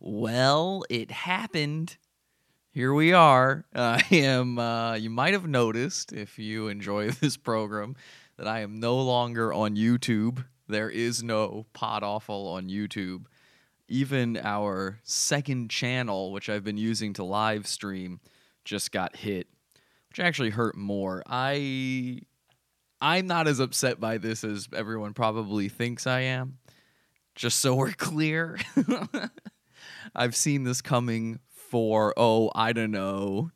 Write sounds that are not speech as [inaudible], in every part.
well, it happened. Here we are. I am. Uh, you might have noticed if you enjoy [laughs] this program that I am no longer on YouTube. There is no Pod Awful on YouTube. Even our second channel, which I've been using to live stream, just got hit, which actually hurt more. I I'm not as upset by this as everyone probably thinks I am. Just so we're clear. [laughs] I've seen this coming for oh, I don't know,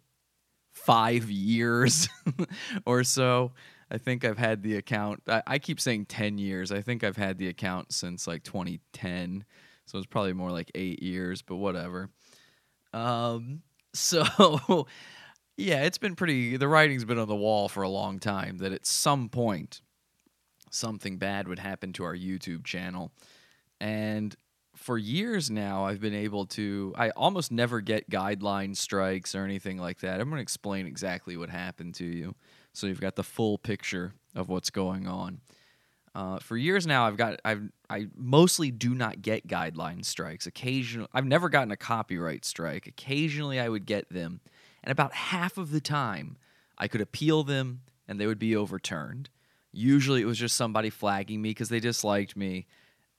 5 years [laughs] or so. I think I've had the account. I, I, keep saying 10 years. I think I've had the account since like 2010. So it's probably more like eight years, but whatever. Um, [laughs] so yeah, it's been pretty. The writing's been on the wall for a long time that at some point something bad would happen to our YouTube channel. And for years now, I've been able to. I almost never get guideline strikes or anything like that. I'm going to explain exactly what happened to you so you've got the full picture of what's going on. Uh, for years now, I've got I've I mostly do not get guideline strikes. Occasionally, I've never gotten a copyright strike. Occasionally, I would get them, and about half of the time, I could appeal them and they would be overturned. Usually, it was just somebody flagging me because they disliked me,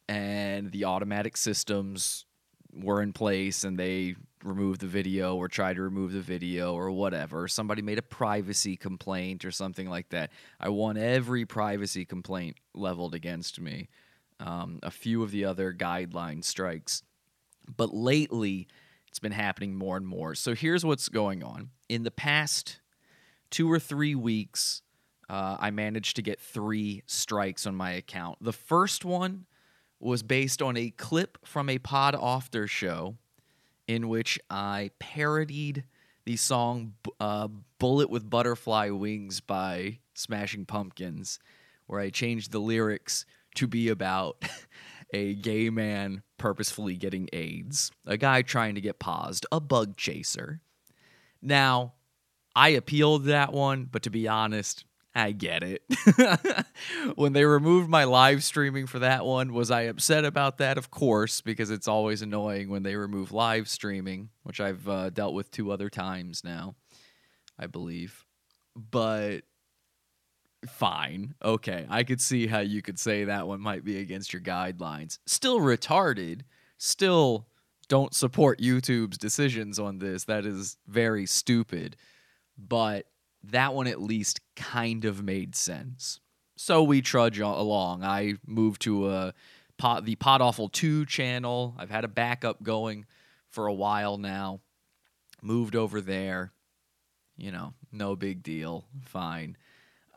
and the automatic systems were in place and they removed the video or tried to remove the video or whatever. Somebody made a privacy complaint or something like that. I won every privacy complaint leveled against me. Um, a few of the other guideline strikes. But lately, it's been happening more and more. So here's what's going on. In the past two or three weeks, uh, I managed to get three strikes on my account. The first one was based on a clip from a Pod Awful show in which I parodied the song uh, Bullet with Butterfly Wings by Smashing Pumpkins, where I changed the lyrics to be about [laughs] a gay man purposefully getting AIDS, a guy trying to get pozzed, a bug chaser. Now, I appealed that one, but to be honest, I get it. [laughs] when they removed my live streaming for that one, was I upset about that? Of course, because it's always annoying when they remove live streaming, which I've uh, dealt with two other times now, I believe. But fine. Okay. I could see how you could say that one might be against your guidelines. Still retarded. Still don't support YouTube's decisions on this. That is very stupid. But that one at least kind of made sense. So we trudge along. I moved to a pot, the Pod Awful 2 channel. I've had a backup going for a while now. Moved over there. You know, no big deal. Fine.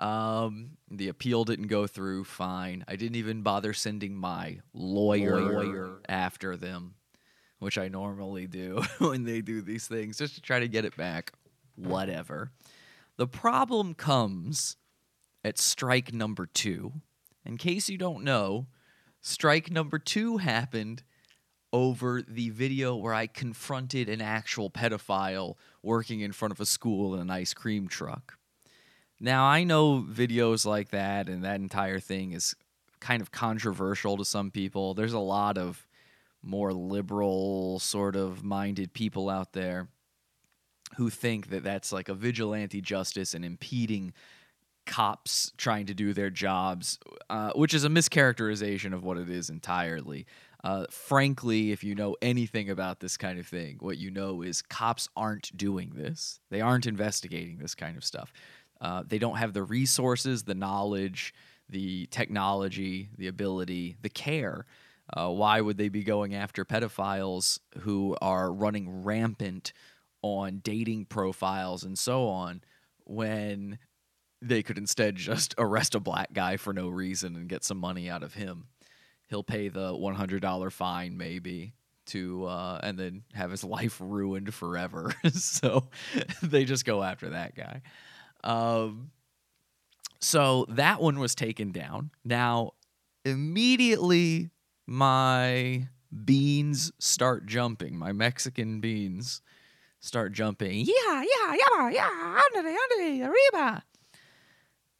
Um, the appeal didn't go through. Fine. I didn't even bother sending my lawyer, lawyer after them, which I normally do [laughs] when they do these things, just to try to get it back. Whatever. The problem comes at strike number two. In case you don't know, strike number two happened over the video where I confronted an actual pedophile working in front of a school in an ice cream truck. Now, I know videos like that and that entire thing is kind of controversial to some people. There's a lot of more liberal, sort of minded people out there who think that that's like a vigilante justice and impeding cops trying to do their jobs, uh, which is a mischaracterization of what it is entirely. Uh, frankly, if you know anything about this kind of thing, what you know is cops aren't doing this. They aren't investigating this kind of stuff. Uh, they don't have the resources, the knowledge, the technology, the ability, the care. Uh, why would they be going after pedophiles who are running rampant on dating profiles and so on when they could instead just [laughs] arrest a black guy for no reason and get some money out of him. He'll pay the $100 fine maybe to uh, and then have his [laughs] life ruined forever. [laughs] so they just go after that guy. Um, so that one was taken down. Now, immediately my beans start jumping, my Mexican beans start jumping. Yeah, yeah, yeah, yeah, under the, arriba.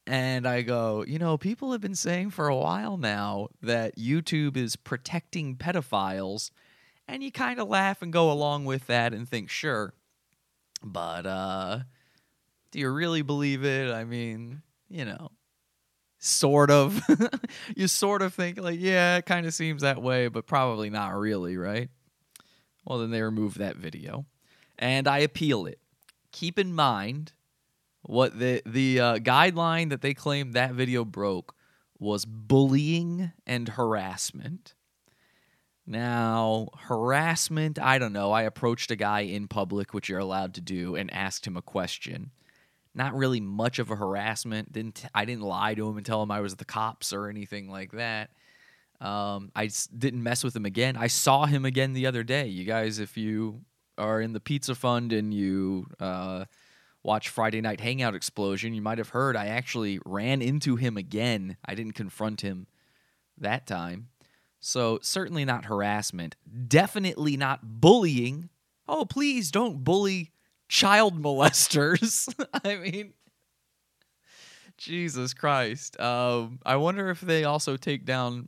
And I go, you know, people have been saying for a while now that YouTube is protecting pedophiles. And you kind of laugh and go along with that and think, sure. But uh do you really believe it? I mean, you know, sort of. [laughs] you sort of think like, yeah, it kind of seems that way, but probably not really, right? Well, then they remove that video, and I appeal it. Keep in mind what the the uh, guideline that they claim that video broke was bullying and harassment. Now, harassment, I don't know. I approached a guy in public, which you're allowed to do, and asked him a question not really much of a harassment. Didn't I didn't lie to him and tell him I was the cops or anything like that. Um, I didn't mess with him again. I saw him again the other day. You guys, if you are in the Pizza Fund and you uh, watch Friday Night Hangout Explosion, you might have heard I actually ran into him again. I didn't confront him that time. So, certainly not harassment. Definitely not bullying. Oh, please don't bully child molesters. [laughs] I mean, Jesus Christ. Um, I wonder if they also take down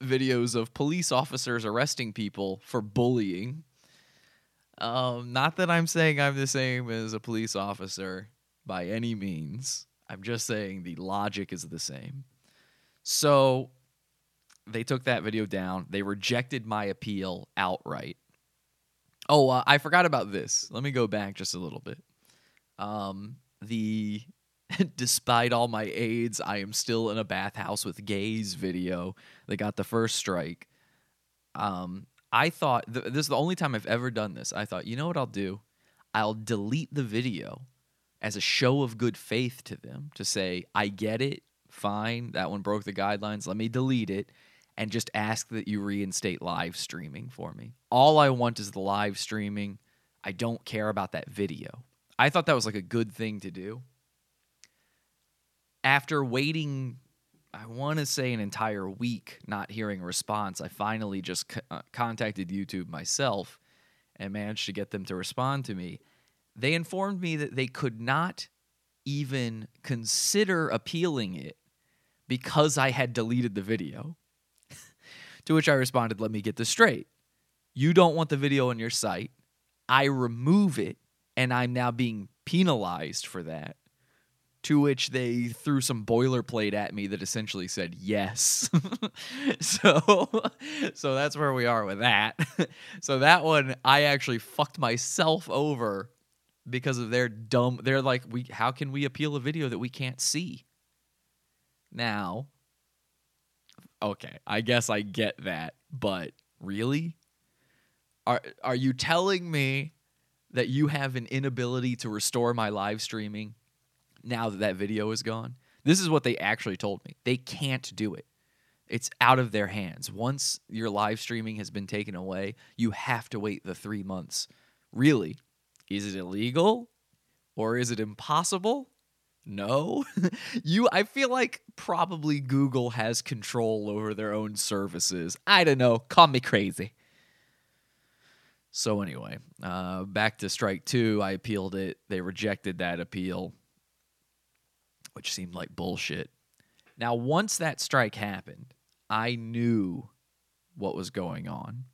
videos of police officers arresting people for bullying. Um, not that I'm saying I'm the same as a police officer by any means. I'm just saying the logic is the same. So they took that video down. They rejected my appeal outright. Oh, uh, I forgot about this. Let me go back just a little bit. Um, the [laughs] despite all my aids, I am still in a bathhouse with gays video. They got the first strike. Um, I thought th- this is the only time I've ever done this. I thought, you know what I'll do? I'll delete the video as a show of good faith to them to say, I get it, fine, that one broke the guidelines. Let me delete it and just ask that you reinstate live streaming for me. All I want is the live streaming. I don't care about that video. I thought that was like a good thing to do. After waiting, I want to say an entire week not hearing a response, I finally just uh, contacted YouTube myself and managed to get them to respond to me. They informed me that they could not even consider appealing it because I had deleted the video. To which I responded, let me get this straight. You don't want the video on your site. I remove it, and I'm now being penalized for that. To which they threw some boilerplate at me that essentially said yes. [laughs] so, so that's where we are with that. [laughs] so that one, I actually fucked myself over because of their dumb. They're like, we. How can we appeal a video that we can't see? Now, okay, I guess I get that, but really? Are are you telling me that you have an inability to restore my live streaming now that that video is gone? This is what they actually told me. They can't do it. It's out of their hands. Once your live streaming has been taken away, you have to wait the 3 months. Really? Is it illegal? Or is it impossible? No. [laughs] you I feel like probably Google has control over their own services. I don't know. Call me crazy. So anyway, uh, back to strike two. I appealed it. They rejected that appeal, which seemed like bullshit. Now, once that strike happened, I knew what was going on.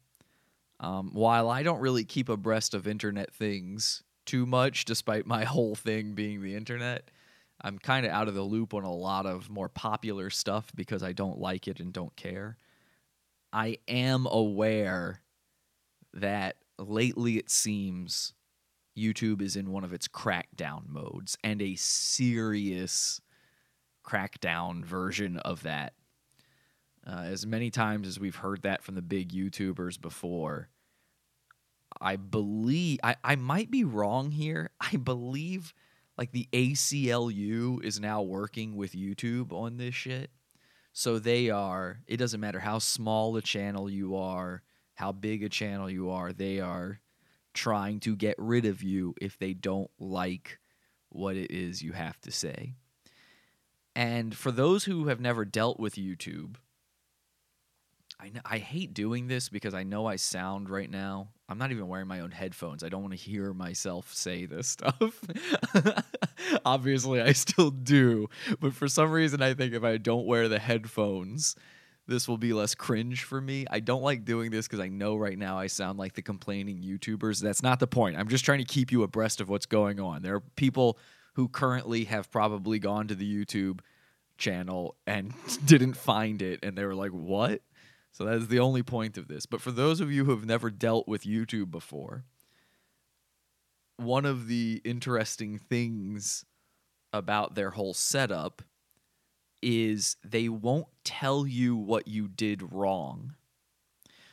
Um, while I don't really keep abreast of internet things too much, despite my [laughs] whole thing being the internet, I'm kind of out of the loop on a lot of more popular stuff because I don't like it and don't care. I am aware that lately it seems YouTube is in one of its crackdown modes and a serious crackdown version of that. Uh, as many times as we've heard that from the big YouTubers before, I believe, I, I might be wrong here. I believe like the ACLU is now working with YouTube on this shit. So they are, it doesn't matter how small a channel you are, how big a channel you are, they are trying to get rid of you if they don't like what it is you have to say. And for those who have never dealt with YouTube, I know, I hate doing this because I know I sound right now. I'm not even wearing my own headphones. I don't want to hear myself say this stuff. [laughs] Obviously, I still do, but for some reason, I think if I don't wear the headphones, this will be less cringe for me. I don't like doing this because I know right now I sound like the complaining YouTubers. That's not the point. I'm just trying to keep you abreast of what's going on. There are people who currently have probably gone to the YouTube channel and [laughs] didn't find it, and they were like, "What?" So that is the only point of this. But for those of you who have never dealt with YouTube before, one of the interesting things about their whole setup is they won't tell you what you did wrong.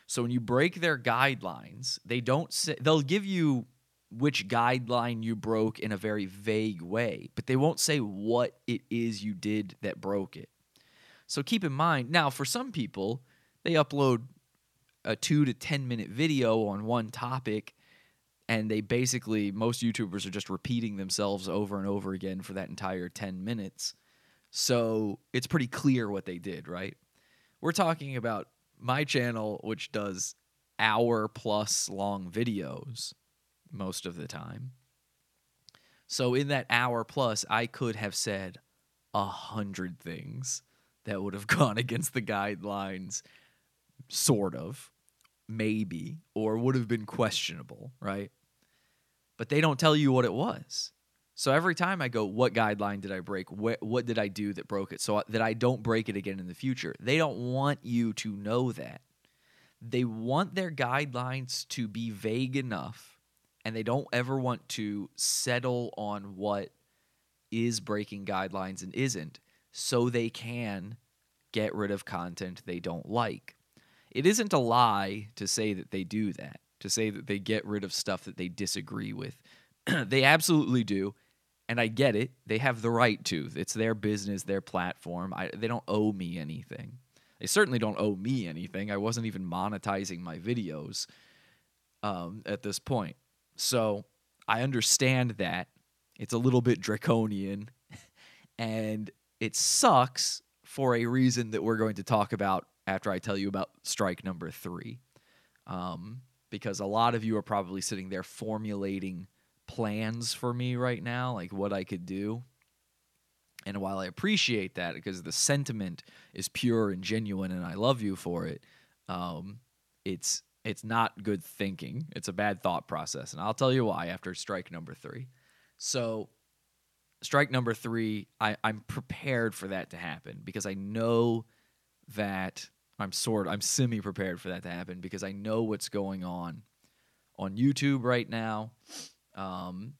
So when you break their guidelines, they don't say they'll give you which guideline you broke in a very vague way, but they won't say what it is you did that broke it. So keep in mind, now for some people, they upload a two to 10 minute video on one topic and they basically most youtubers are just repeating themselves over and over again for that entire 10 minutes. So it's pretty clear what they did right? We're talking about my channel which does hour plus long videos most of the time. So in that hour plus i could have said a hundred things that would have [laughs] gone against the guidelines sort of, maybe, or would have been questionable, right? But they don't tell you what it was. So every time I go, what guideline did I break? What, what did I do that broke it? So uh, that I don't break it again in the future. They don't want you to know that. They want their guidelines to be vague enough, and they don't ever want to settle on what is breaking guidelines and isn't, so they can get rid of content they don't like it isn't a lie to say that they do that, to say that they get rid of stuff that they disagree with. [clears throat] they absolutely do. And I get it. They have the right to. It's their business, their platform. I, they don't owe me anything. They certainly don't owe me anything. I wasn't even monetizing my videos um, at this point. So I understand that. It's a little bit draconian [laughs] and it sucks for a reason that we're going to talk about after I tell you about strike number three. Um, because a lot of you are probably sitting there formulating plans for me right now, like what I could do. And while I appreciate that, because the sentiment is pure and genuine, and I love you for it, um, it's it's not good thinking. It's a bad thought process, and I'll tell you why after strike number three. So, strike number three, I, I'm prepared for that to happen because I know that I'm sort I'm semi prepared for that to happen because I know what's going on on YouTube right now. Um,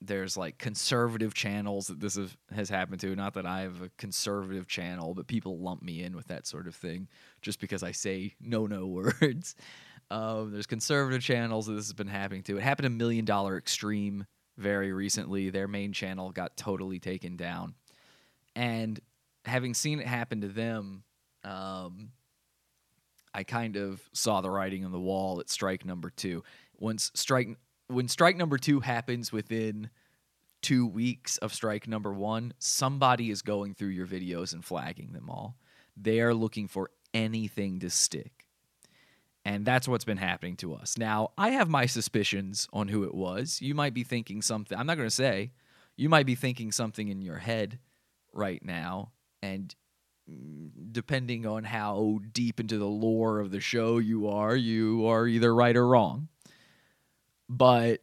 there's like conservative channels that this is, has happened to. Not that I have a conservative channel, but people lump me in with that sort of thing just because I say no no [laughs] words. Um, there's conservative channels that this has been happening to. It happened to Million Dollar Extreme very recently. Their main channel got totally taken down, and having seen it happen to them, um, I kind of saw the writing on the wall at strike number two. Once strike when strike number two happens within two weeks of strike number one, somebody is going through your videos and flagging them all. They are looking for anything to stick. And that's what's been happening to us. Now, I have my suspicions on who it was. You might be thinking something, I'm not going to say, you might be thinking something in your head right now, and depending on how deep into the lore of the show you are, you are either right or wrong. But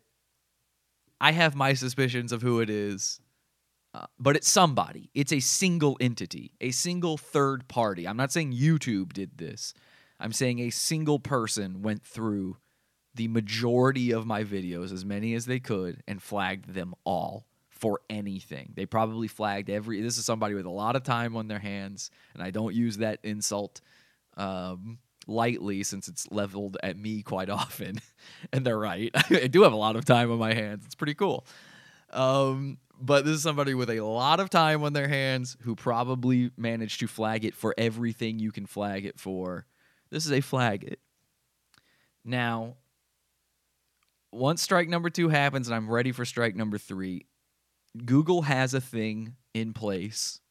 I have my suspicions of who it is. Uh, but it's somebody. It's a single entity, a single third party. I'm not saying YouTube did this. I'm saying a single person went through the majority of my videos, as many as they could, and flagged them all for anything. They probably flagged every. This is somebody with a lot of time on their hands, and I don't use that insult um, lightly since it's leveled at me quite [laughs] often. and they're right. [laughs] I do have a lot of time on my hands. It's pretty cool. Um, but this is somebody with a lot of time on their hands who probably managed to flag it for everything you can flag it for. This is a flag it. Now, once strike number two happens and I'm ready for strike number three, Google has a thing in place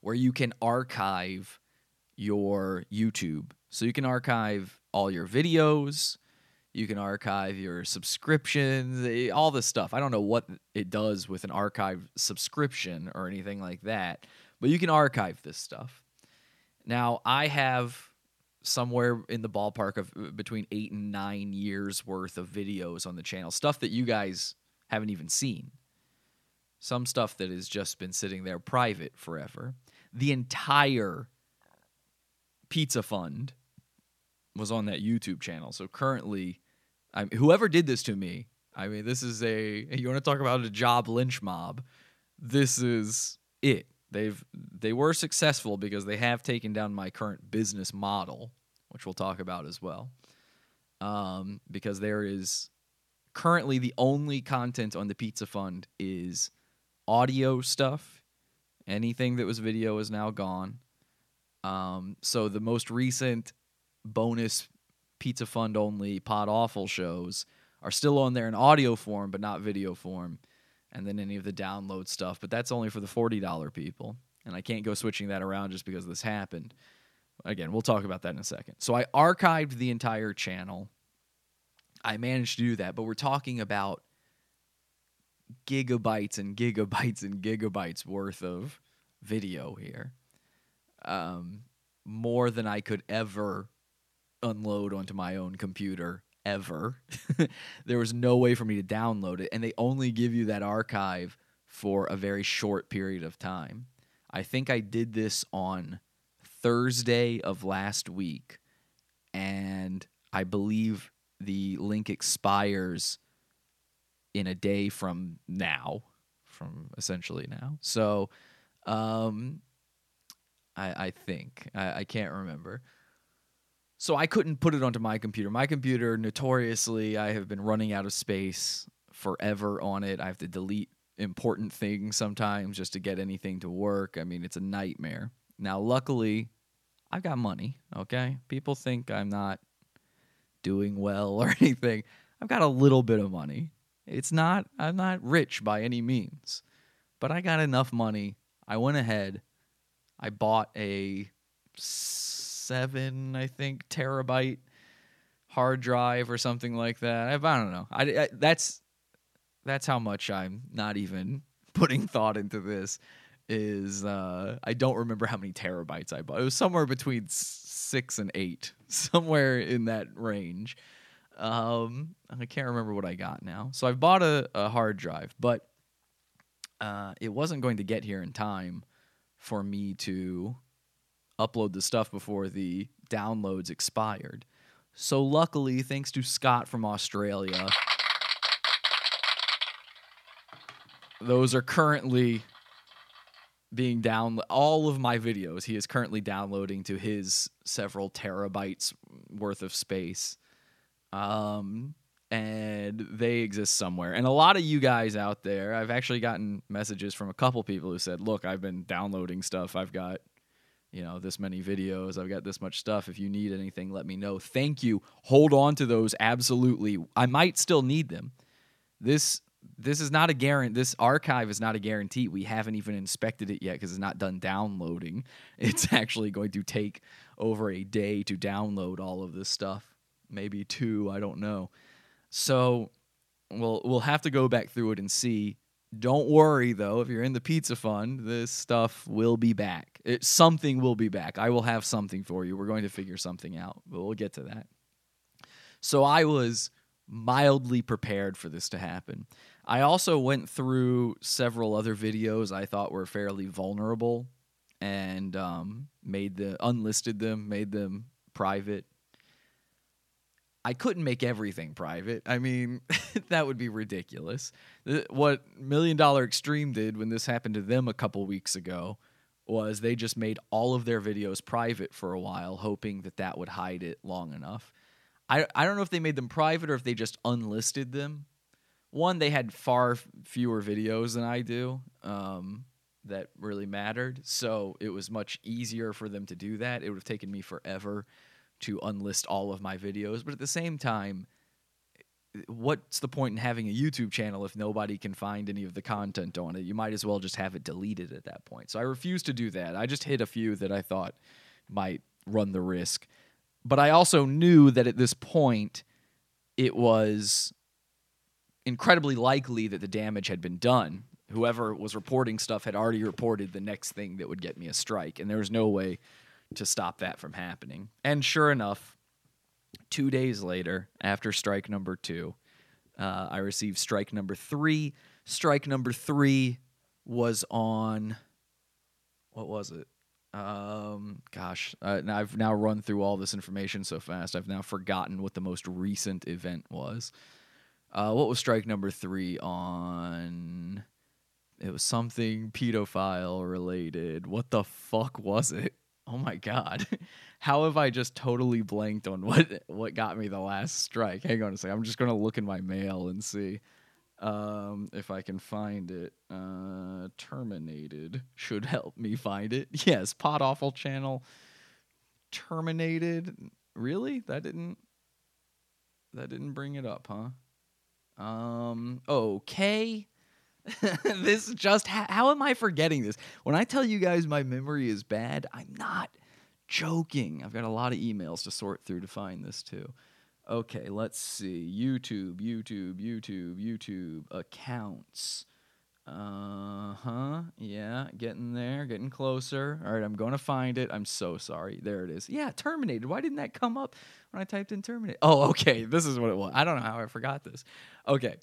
where you can archive your YouTube. So you can archive all your videos, you can archive your subscriptions, eh, all this stuff. I don't know what it does with an archive subscription or anything like that, but you can archive this stuff. Now, I have somewhere in the ballpark of uh, between eight and nine years worth of videos on the channel, stuff that you guys haven't even seen. Some stuff that has just been sitting there private forever. The entire pizza fund was on that YouTube channel. So currently, I whoever did this to me, I mean, this is a you want to talk about a job lynch mob. This is it. They've they were successful because they have taken down my current business model, which we'll talk about as well. Um, because there is currently the only content on the Pizza Fund is audio stuff. Anything that was video is now gone. Um, so the most recent bonus Pizza Fund only Pod Awful shows are still on there in audio form, but not video form. And then any of the download stuff, but that's only for the $40 people. And I can't go switching that around just because this happened. Again, we'll talk about that in a second. So I archived the entire channel. I managed to do that, but we're talking about gigabytes and gigabytes and gigabytes worth of video here. Um, more than I could ever unload onto my own computer ever. [laughs] there was no way for me to download it, and they only give you that archive for a very short period of time. I think I did this on Thursday of last week, and I believe the link expires in a day from now, from essentially now. So, um, I, I think I, I can't remember. So I couldn't put it onto my computer. My computer, notoriously, I have been running out of space forever on it. I have to delete important things sometimes just to get anything to work. I mean, it's a nightmare. Now, luckily, I've got money, okay? People think I'm not doing well [laughs] or anything. I've got a little bit of money. It's not I'm not rich by any means, but I got enough money. I went ahead. I bought a 7, I think, terabyte hard drive or something like that. I, I don't know. I, I that's that's how much I'm not even [laughs] putting thought into this is uh, I don't remember how many terabytes I bought. It was somewhere between six and eight, [laughs] somewhere in that range. Um, I can't remember what I got now. So I bought a, a hard drive, but uh, it wasn't going to get here in time for me to upload the stuff before the downloads expired. So luckily, thanks to Scott from Australia, those are currently being down all of my videos he is currently downloading to his several terabytes worth of space um and they exist somewhere. And a lot of you guys out there i've actually gotten messages from a couple people who said look i've been downloading stuff. I've got you know this many videos. I've got this much stuff. If you need anything let me know. Thank you. Hold on to those absolutely. I might still need them. This this is not a guarantee. This archive is not a guarantee. We haven't even inspected it yet because it's not done downloading. [laughs] It's actually going to take over a day to download all of this stuff, maybe two. I don't know. So we'll we'll have to go back through it and see. Don't worry though, if you're in the pizza fund, this stuff will be back. It, something will be back. I will have something for you. We're going to figure something out, but we'll get to that. So I was mildly prepared for this to happen. I also went through several other videos I thought were fairly vulnerable and um, made the unlisted them, made them private. I couldn't make everything private. I mean, [laughs] that would be ridiculous. What Million Dollar Extreme did when this happened to them a couple weeks ago was they just made all of their videos private for a while, hoping that that would hide it long enough. I, I don't know if they made them private or if they just unlisted them. One, they had far fewer videos than I do um, that really mattered. So it was much easier for them to do that. It would have taken me forever to unlist all of my videos. But at the same time, what's the point in having a YouTube channel if nobody can find any of the content on it? You might as well just have it deleted at that point. So I refused to do that. I just hit a few that I thought might run the risk. But I also knew that at this point, it was incredibly likely that the damage had been done. Whoever was reporting stuff had already reported the next thing that would get me a strike, and there was no way to stop that from happening. And sure enough, two days later, after strike number two, uh, I received strike number three. Strike number three was on what was it? Um, gosh, uh, I've now run through all this information so fast. I've now forgotten what the most recent event was. Uh, what was strike number three on? It was something pedophile related. What the fuck was it? Oh my god. [laughs] How have I just totally blanked on what what got me the last strike? Hang on a second. I'm just gonna look in my mail and see um, if I can find it. Uh, terminated should help me find it. [laughs] Yes, Pod Awful channel terminated. Really? That didn't that didn't bring it up, huh? Um, okay. [laughs] this just how, how am I forgetting this? When I tell you guys my memory is bad, I'm not joking. I've got a lot of emails to sort through to find this too. Okay, let's see. YouTube, YouTube, YouTube, YouTube accounts. Uh huh. Yeah, getting there, getting closer. All right, I'm going to find it. I'm so sorry. There it is. Yeah, terminated. Why didn't that come up when I typed in terminate? Oh, okay. This is what it was. I don't know how I forgot this. Okay.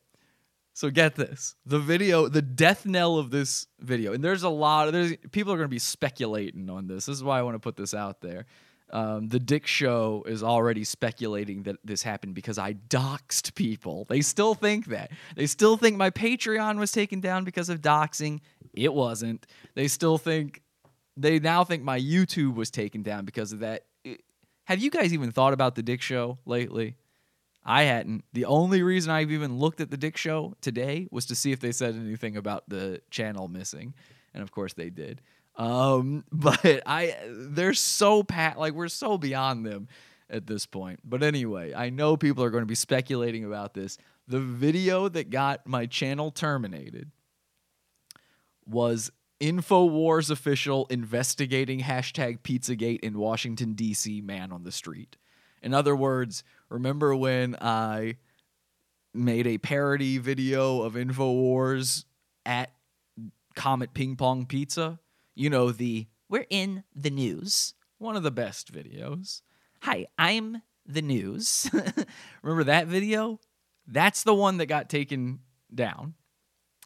So get this. The video, the death knell of this video, and there's a lot of there's people are going to be speculating on this. This is why I want to put this out there. Um, the Dick Show is already speculating that this happened because I doxed people. They still think that. They still think my Patreon was taken down because of doxing. It wasn't. They still think, they now think my YouTube was taken down because of that. have you guys even thought about the Dick Show lately? I hadn't. The only reason I've even looked at the Dick Show today was to see if they said anything about the channel missing. And of course they did. Um, [laughs] but I they're so pat like we're so beyond them at this point. But anyway, I know people are going to be speculating about this. The video that got my channel terminated was InfoWars official investigating hashtag Pizzagate in Washington, D.C. man on the street. In other words, remember when I made a parody video of InfoWars at Comet Ping Pong Pizza? You know, the We're in the news. One of the best videos. Hi, I'm the news. [laughs] Remember that video? That's the one that got taken down.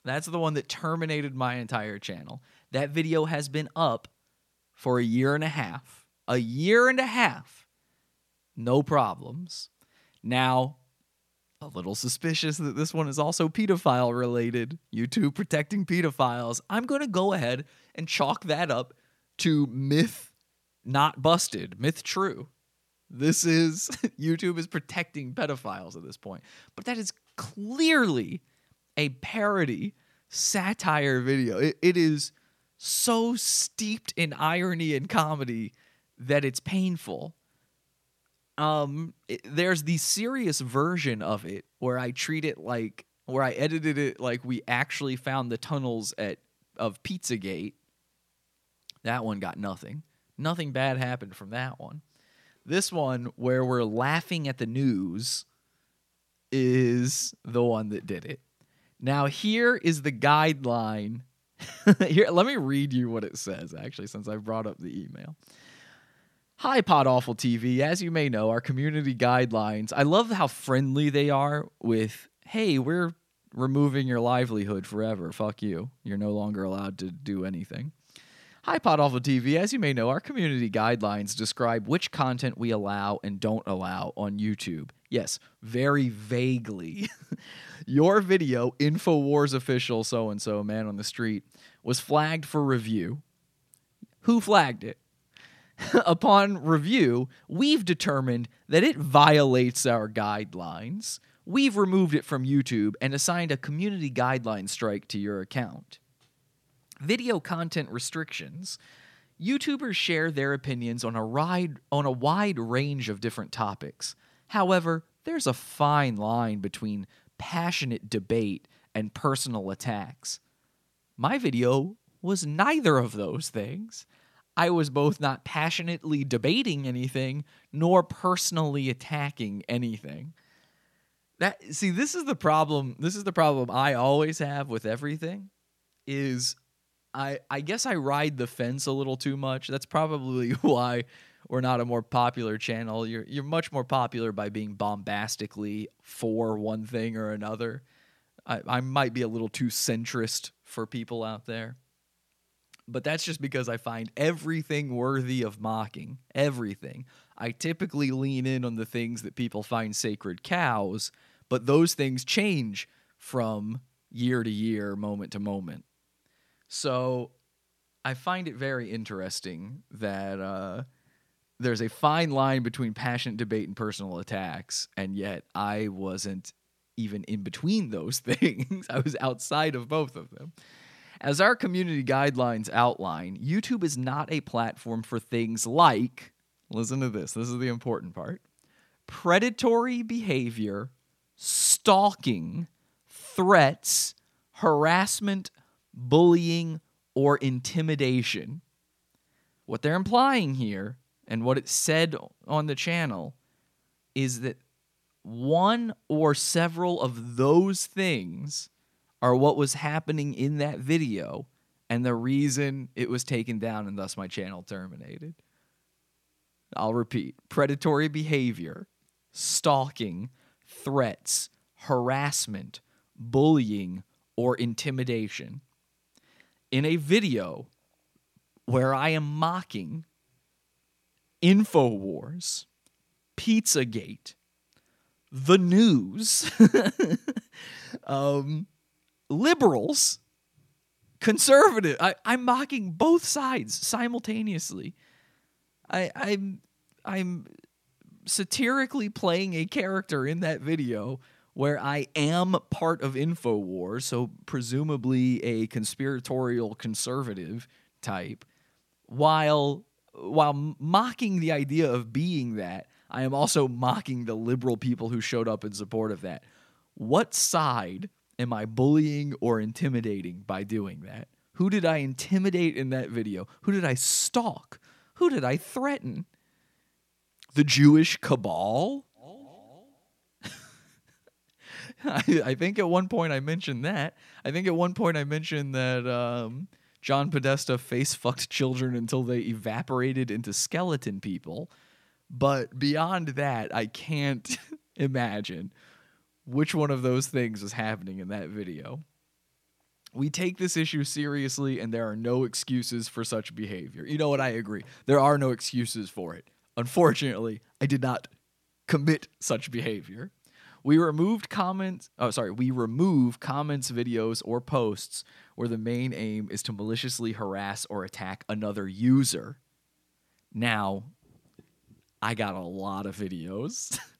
That's the one that terminated my entire channel. That video has been up for a year and a half. A year and a half. No problems. Now, a little suspicious that this one is also pedophile related. YouTube protecting pedophiles. I'm going to go ahead and chalk that up to myth not busted, myth true. This is [laughs] YouTube is protecting pedophiles at this point. But that is clearly a parody satire video. it, it is so steeped in irony and comedy that it's painful. Um, it, there's the serious version of it where I treat it like where I edited it like we actually found the tunnels at of Pizzagate that one got nothing. Nothing bad happened from that one. This one, where we're laughing at the news, is the one that did it. Now, here is the guideline. [laughs] here, let me read you what it says, actually, since I brought up the email. Hi, Pod Awful TV. As you may know, our community guidelines, I love how friendly they are with, hey, we're removing your livelihood forever. Fuck you. You're no longer allowed to do anything. Hi, Pod Awful TV. As you may know, our community guidelines describe which content we allow and don't allow on YouTube. Yes, very vaguely. [laughs] Your video, InfoWars official so and so, man on the street, was flagged for review. Who flagged it? [laughs] Upon review, we've determined that it violates our guidelines. We've removed it from YouTube and assigned a community guideline strike to your account video content restrictions, YouTubers share their opinions on a, ride, on a wide range of different topics. However, there's a fine line between passionate debate and personal attacks. My video was neither of those things. I was both not passionately debating anything nor personally attacking anything. That see, this is the problem. This is the problem I always have with everything is I I guess I ride the fence a little too much. That's probably [laughs] why we're not a more popular channel. You're you're much more popular by being bombastically for one thing or another. I, I might be a little too centrist for people out there. But that's just because I find everything worthy of mocking. Everything. I typically lean in on the things that people find sacred cows, but those things change from year to year, moment to moment. So I find it very interesting that uh, there's a fine line between passionate debate and personal attacks, and yet I wasn't even in between those [laughs] things. I was outside of both of them. As our community guidelines outline, YouTube is not a platform for things like, listen to this, this is the important part predatory behavior, stalking, threats, harassment, bullying, or intimidation. What they're implying here, and what it said on the channel, is that one or several of those things are what was happening in that video and the reason it was taken down and thus my channel terminated. I'll repeat predatory behavior, stalking, threats, harassment, bullying, or intimidation in a video where I am mocking InfoWars, Pizzagate, the news, [laughs] um, liberals, conservative. I, I'm mocking both sides simultaneously. I, I'm I'm satirically playing a character in that video where I am part of InfoWars, so presumably a conspiratorial conservative type, while while mocking the idea of being that, I am also mocking the liberal people who showed up in support of that. What side am I bullying or intimidating by doing that? Who did I intimidate in that video? Who did I stalk? Who did I threaten? The Jewish cabal? [laughs] I, I, think at one point I mentioned that. I think at one point I mentioned that um, John Podesta face fucked children until they evaporated into skeleton people. But beyond that, I can't [laughs] imagine which one of those things is happening in that video. We take this issue seriously, and there are no excuses for such behavior. You know what? I agree. There are no excuses for it. Unfortunately, I did not commit such behavior. We removed comments, oh, sorry, we remove comments, videos, or posts where the main aim is to maliciously harass or attack another user. Now, I got a lot of videos [laughs]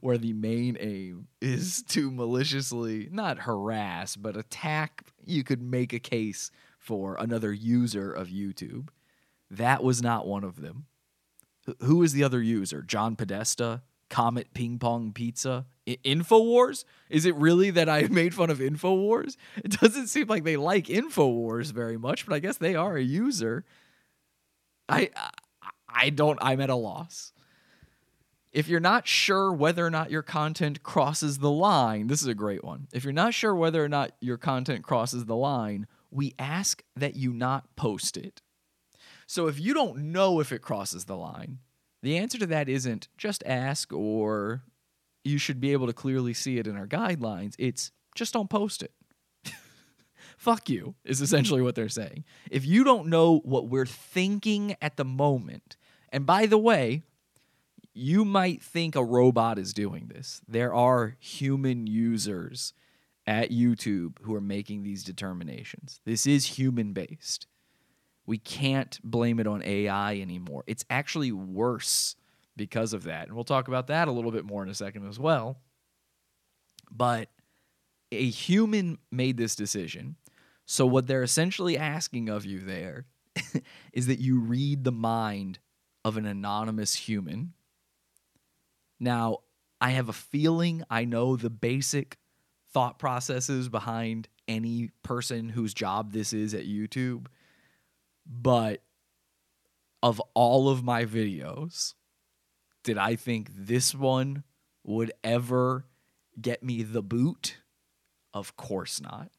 where the main aim is to maliciously not harass, but attack. You could make a case for another user of YouTube. That was not one of them. Who is the other user? John Podesta? Comet Ping Pong Pizza? I- Infowars? Is it really that I [laughs] made fun of Infowars? It doesn't seem like they like Infowars very much, but I guess they are a user. I I don't I'm at a loss. If you're not sure whether or not your content crosses the line, this is a great one. If you're not sure whether or not your content crosses the line, we ask that you not post it. So if you don't know if it crosses the line, the answer to that isn't just ask or you should be able to clearly see it in our guidelines. It's just don't post it. [laughs] Fuck you, is essentially what they're saying. If you don't know what we're thinking at the moment, and by the way, you might think a robot is doing this. There are human users at YouTube who are making these determinations. This is human based. We can't blame it on AI anymore. It's actually worse because of that. And we'll talk about that a little bit more in a second as well. But a human made this decision. So, what they're essentially asking of you there [laughs] is that you read the mind of an anonymous human. Now, I have a feeling I know the basic thought processes behind any person whose job this is at YouTube but of all of my videos, did I think this one would ever get me the boot? Of course not.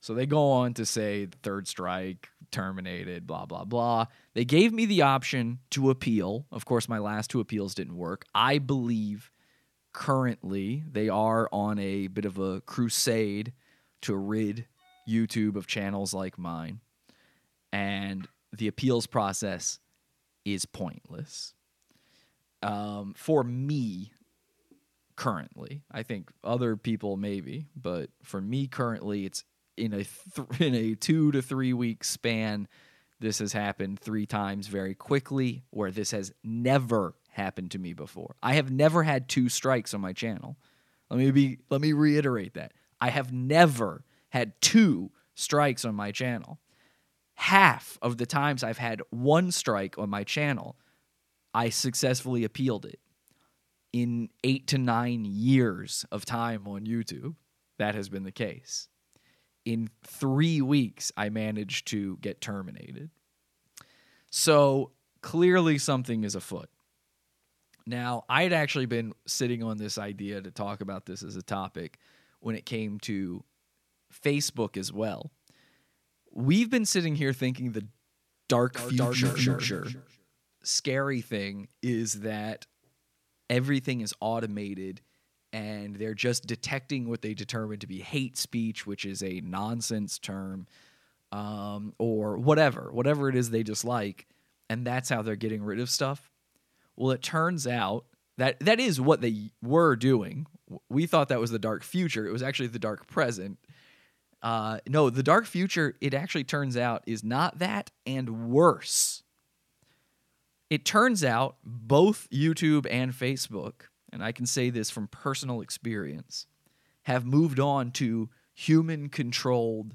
So they go on to say third strike, terminated, blah, blah, blah. They gave me the option to appeal. Of course, my last two appeals didn't work. I believe currently they are on a bit of a crusade to rid YouTube of channels like mine. And the appeals process is pointless. Um, for me, currently, I think other people maybe, but for me currently, it's in a th- in a two to three week span. This has happened three times very quickly, where this has never happened to me before. I have never had two strikes on my channel. Let me be let me reiterate that. I have never had two strikes on my channel. Half of the times I've had one strike on my channel, I successfully appealed it. In 8 to 9 years of time on YouTube, that has been the case. In 3 weeks I managed to get terminated. So, clearly something is afoot. Now, I had actually been sitting on this idea to talk about this as a topic when it came to Facebook as well. We've been sitting here thinking the dark, dark future, future, scary thing is that everything is automated and they're just detecting what they determine to be hate speech, which is a nonsense term, um, or whatever, whatever it is they dislike, and that's how they're getting rid of stuff. Well, it turns out that that is what they were doing. We thought that was the dark future. It was actually the dark present. Uh, no, the dark future, it actually turns out, is not that and worse. It turns out both YouTube and Facebook, and I can say this from personal experience, have moved on to human controlled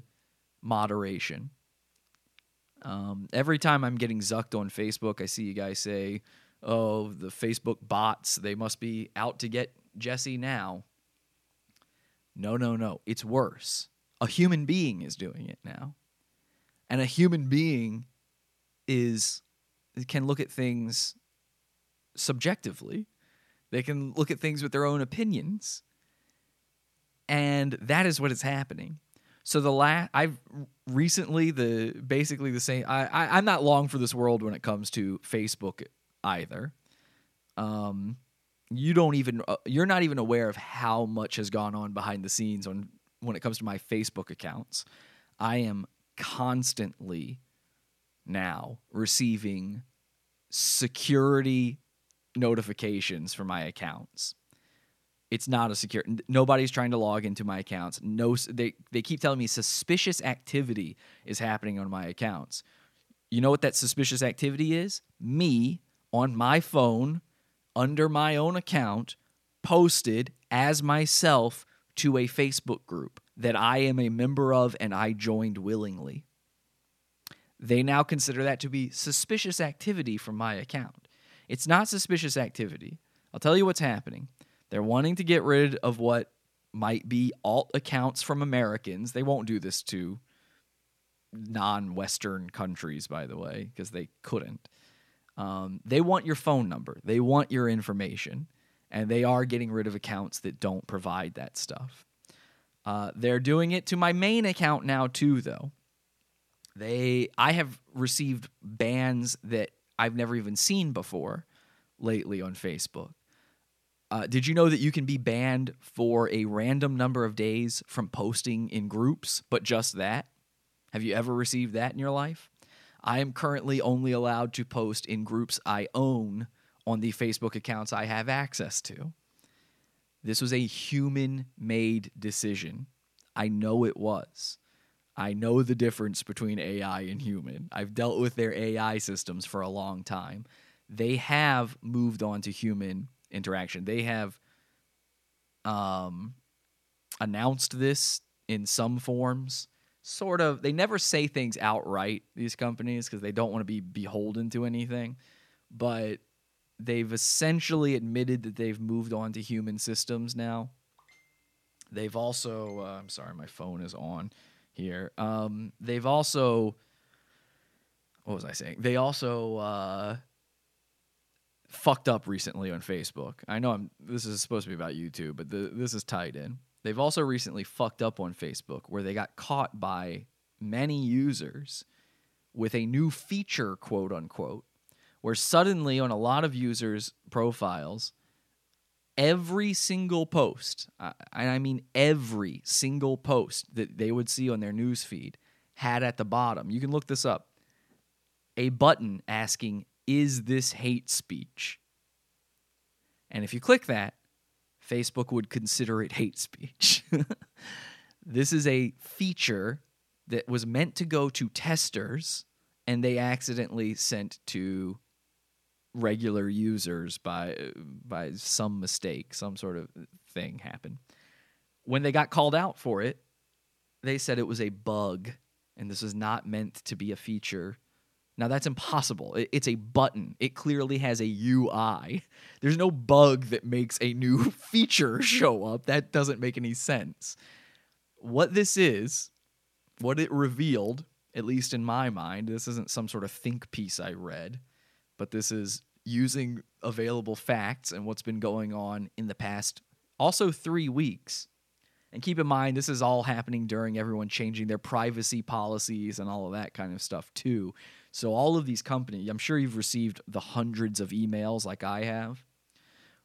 moderation. Um, every time I'm getting zucked on Facebook, I see you guys say, oh, the Facebook bots, they must be out to get Jesse now. No, no, no. It's worse. A human being is doing it now. And a human being is can look at things subjectively. They can look at things with their own opinions. And that is what is happening. So the last I've recently the basically the same I, I I'm not long for this world when it comes to Facebook either. Um, you don't even uh, you're not even aware of how much has gone on behind the scenes on when it comes to my Facebook accounts. I am constantly now receiving security notifications for my accounts. It's not a secure. Nobody's trying to log into my accounts. No, they they keep telling me suspicious activity is happening on my accounts. You know what that suspicious activity is? Me on my phone under my own account posted as myself to a Facebook group that I am a member of and I joined willingly. They now consider that to be suspicious activity from my account. It's not suspicious activity. I'll tell you what's happening. They're wanting to get rid of what might be alt accounts from Americans. They won't do this to non Western countries, by the way, because they couldn't. Um, they want your phone number, they want your information, and they are getting rid of accounts that don't provide that stuff. Uh, they're doing it to my main account now too, though. They, I have received bans that I've never even seen before lately on Facebook. Uh, did you know that you can be banned for a random number of days from posting in groups, but just that? Have you ever received that in your life? I am currently only allowed to post in groups I own on the Facebook accounts I have access to. This was a human made decision. I know it was. I know the difference between AI and human. I've dealt with their AI systems for a long time. They have moved on to human interaction. They have um, announced this in some forms sort of they never say things outright these companies because they don't want to be beholden to anything but they've essentially admitted that they've moved on to human systems now they've also uh, i'm sorry my phone is on here um, they've also what was I saying? They also uh, fucked up recently on Facebook. I know I'm. This is supposed to be about YouTube, but the, this is tied in. They've also recently fucked up on Facebook where they got caught by many users with a new feature, quote unquote, where suddenly on a lot of users' profiles, every single post, uh, and I mean every single post that they would see on their news feed, had at the bottom, you can look this up, a button asking, Is this hate speech? And if you click that, Facebook would consider it hate speech. [laughs] this is a feature that was meant to go to testers and they accidentally sent to regular users by by some mistake, some sort of thing happened. When they got called out for it, they said it was a bug and this is not meant to be a feature. Now that's impossible. It's a button. It clearly has a UI. There's no bug that makes a new [laughs] feature show up. That doesn't make any sense. What this is, what it revealed, at least in my mind, this isn't some sort of think piece I read, but this is using available facts and what's been going on in the past also 3 weeks and keep in mind, this is all happening during everyone changing their privacy policies and all of that kind of stuff, too. So, all of these companies, I'm sure you've received the hundreds of emails like I have,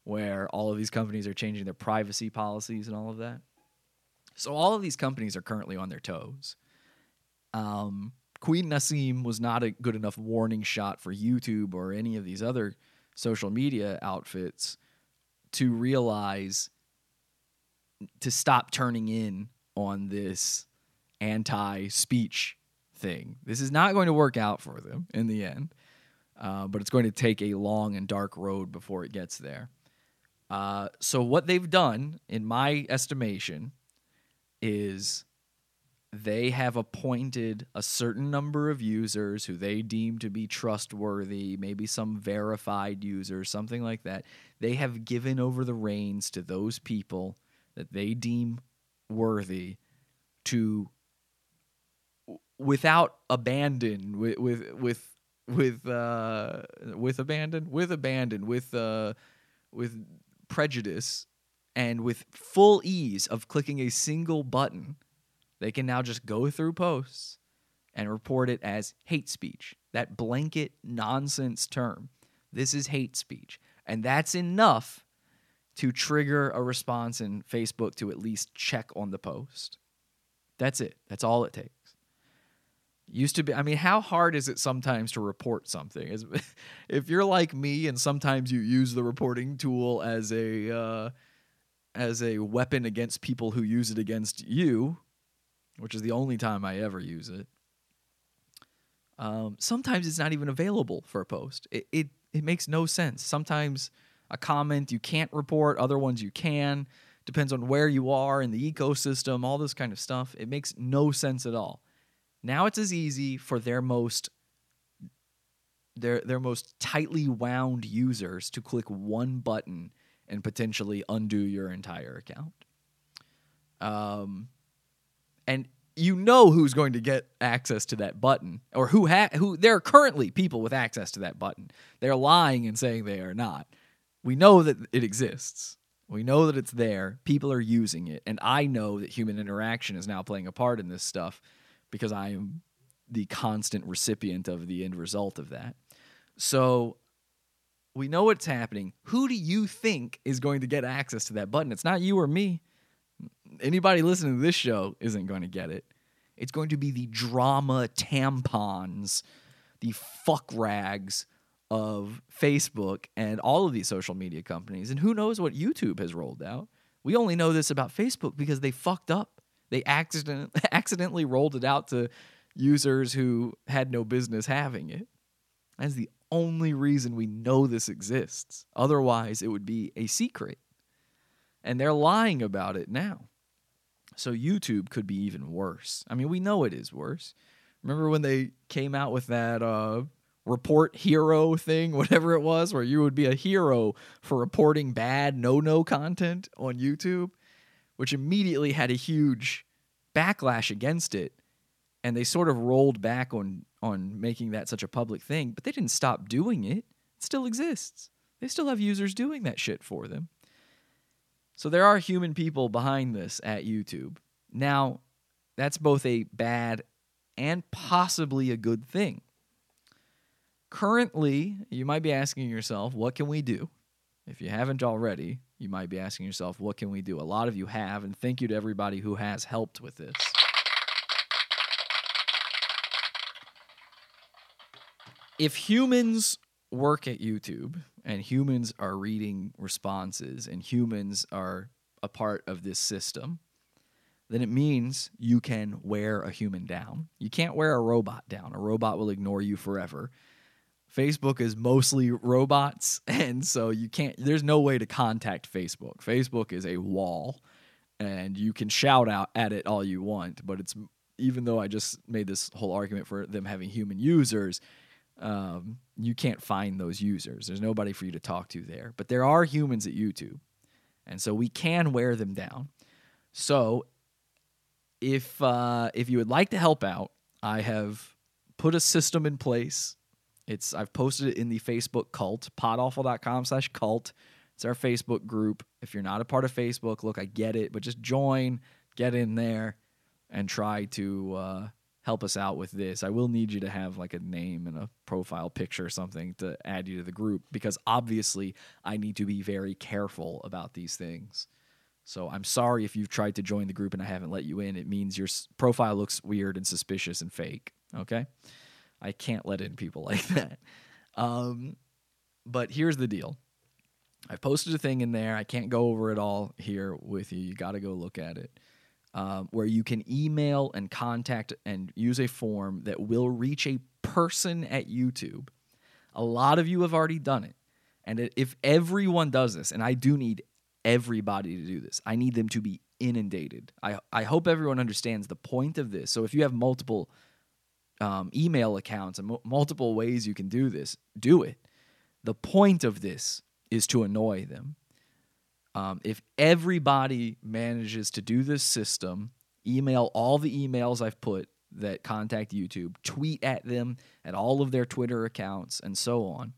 where all of these companies are changing their privacy policies and all of that. So, all of these companies are currently on their toes. Um, Queen Nasim was not a good enough warning shot for YouTube or any of these other social media outfits to realize to stop turning in on this anti speech thing. This is not going to work out for them in the end, uh, but it's going to take a long and dark road before it gets there. Uh, so, what they've done, in my estimation, is they have appointed a certain number of users who they deem to be trustworthy, maybe some verified users, something like that. They have given over the reins to those people that they deem worthy to without abandon with with with with uh with abandon with abandon with uh with prejudice and with full ease of clicking a single button they can now just go through posts and report it as hate speech that blanket nonsense term this is hate speech and that's enough to trigger a response in Facebook to at least check on the post. That's it. That's all it takes. Used to be, I mean, how hard is it sometimes to report something? [laughs] if you're like me and sometimes you use the reporting tool as a uh, as a weapon against people who use it against you, which is the only time I ever use it. Um, sometimes it's not even available for a post. It, it it makes no sense. Sometimes a comment you can't report, other ones you can. Depends on where you are in the ecosystem, all this kind of stuff. It makes no sense at all. Now it's as easy for their most their their most tightly wound users to click one button and potentially undo your entire account. Um, and you know who's going to get access to that button, or who ha- who there are currently people with access to that button. They're lying and saying they are not we know that it exists. We know that it's there. People are using it. And I know that human interaction is now playing a part in this stuff because I am the constant recipient of the end result of that. So we know what's happening. Who do you think is going to get access to that button? It's not you or me. Anybody listening to this show isn't going to get it. It's going to be the drama tampons, the fuck rags of Facebook and all of these social media companies. And who knows what YouTube has rolled out? We only know this about Facebook because they fucked up. They accident- [laughs] accidentally rolled it out to users who had no business having it. That's the only reason we know this exists. Otherwise, it would be a secret. And they're lying about it now. So YouTube could be even worse. I mean, we know it is worse. Remember when they came out with that uh, report hero thing, [laughs] whatever it was, where you would be a hero for reporting bad no no content on YouTube, which immediately had a huge backlash against it. And they sort of rolled back on on making that such a public thing, but they didn't stop doing it. It still exists. They still have users doing that shit for them. So there are human people behind this at YouTube. Now, that's both a bad and possibly a good thing. Currently, you might be asking yourself, what can we do? If you haven't already, you might be asking yourself, what can we do? A lot of you have, and thank you to everybody who has helped with this. If humans work at YouTube and humans are reading responses and humans are a part of this system, then it means you can wear a human down. You can't wear a robot down. A robot will ignore you forever. Facebook is mostly robots, [laughs] and so you can't, there's no way to contact Facebook. Facebook is a wall, and you can shout out at it all you want, but it's, even though I just made this whole argument for them having human users, um, you can't find those users. There's nobody for you to talk to there. But there are humans at YouTube, and so we can wear them down. So if uh, if you would like to help out, I have put a system in place. It's I've posted it in the Facebook cult, podawful.com slash cult. It's our Facebook group. If you're not a part of Facebook, look, I get it, but just join, get in there, and try to uh, help us out with this. I will need you to have like a name and a profile picture or something to add you to the group because obviously I need to be very careful about these things. So I'm sorry if you've tried to join the group and I haven't let you in. It means your profile looks weird and suspicious and fake. Okay, I can't let in people [laughs] like that. Um, but here's the deal. I've posted a thing in there. I can't go over it all here with you. You got to go look at it. Um, where you can email and contact and use a form that will reach a person at YouTube. A lot of you have already done it. And if everyone does this, and I do need everybody to do this. I need them to be inundated. I, I hope everyone understands the point of this. So if you have multiple um, email accounts and mo- multiple ways you can do this, do it. The point of this is to annoy them. Um, if everybody manages to do this system, email all the emails I've put that contact YouTube, tweet at them at all of their Twitter accounts, and so on.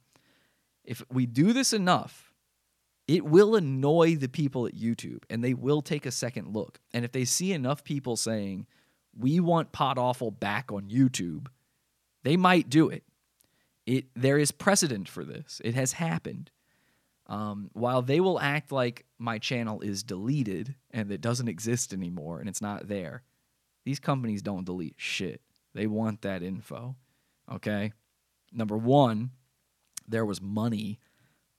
If we do this enough, it will annoy the people at YouTube and they will take a second look. And if they see enough people saying, we want Pod Awful back on YouTube, they might do it. It there is precedent for this. It has happened. Um, while they will act like my channel is deleted and it doesn't exist anymore and it's not there, these companies don't delete shit. They want that info. Okay? Number one, there was money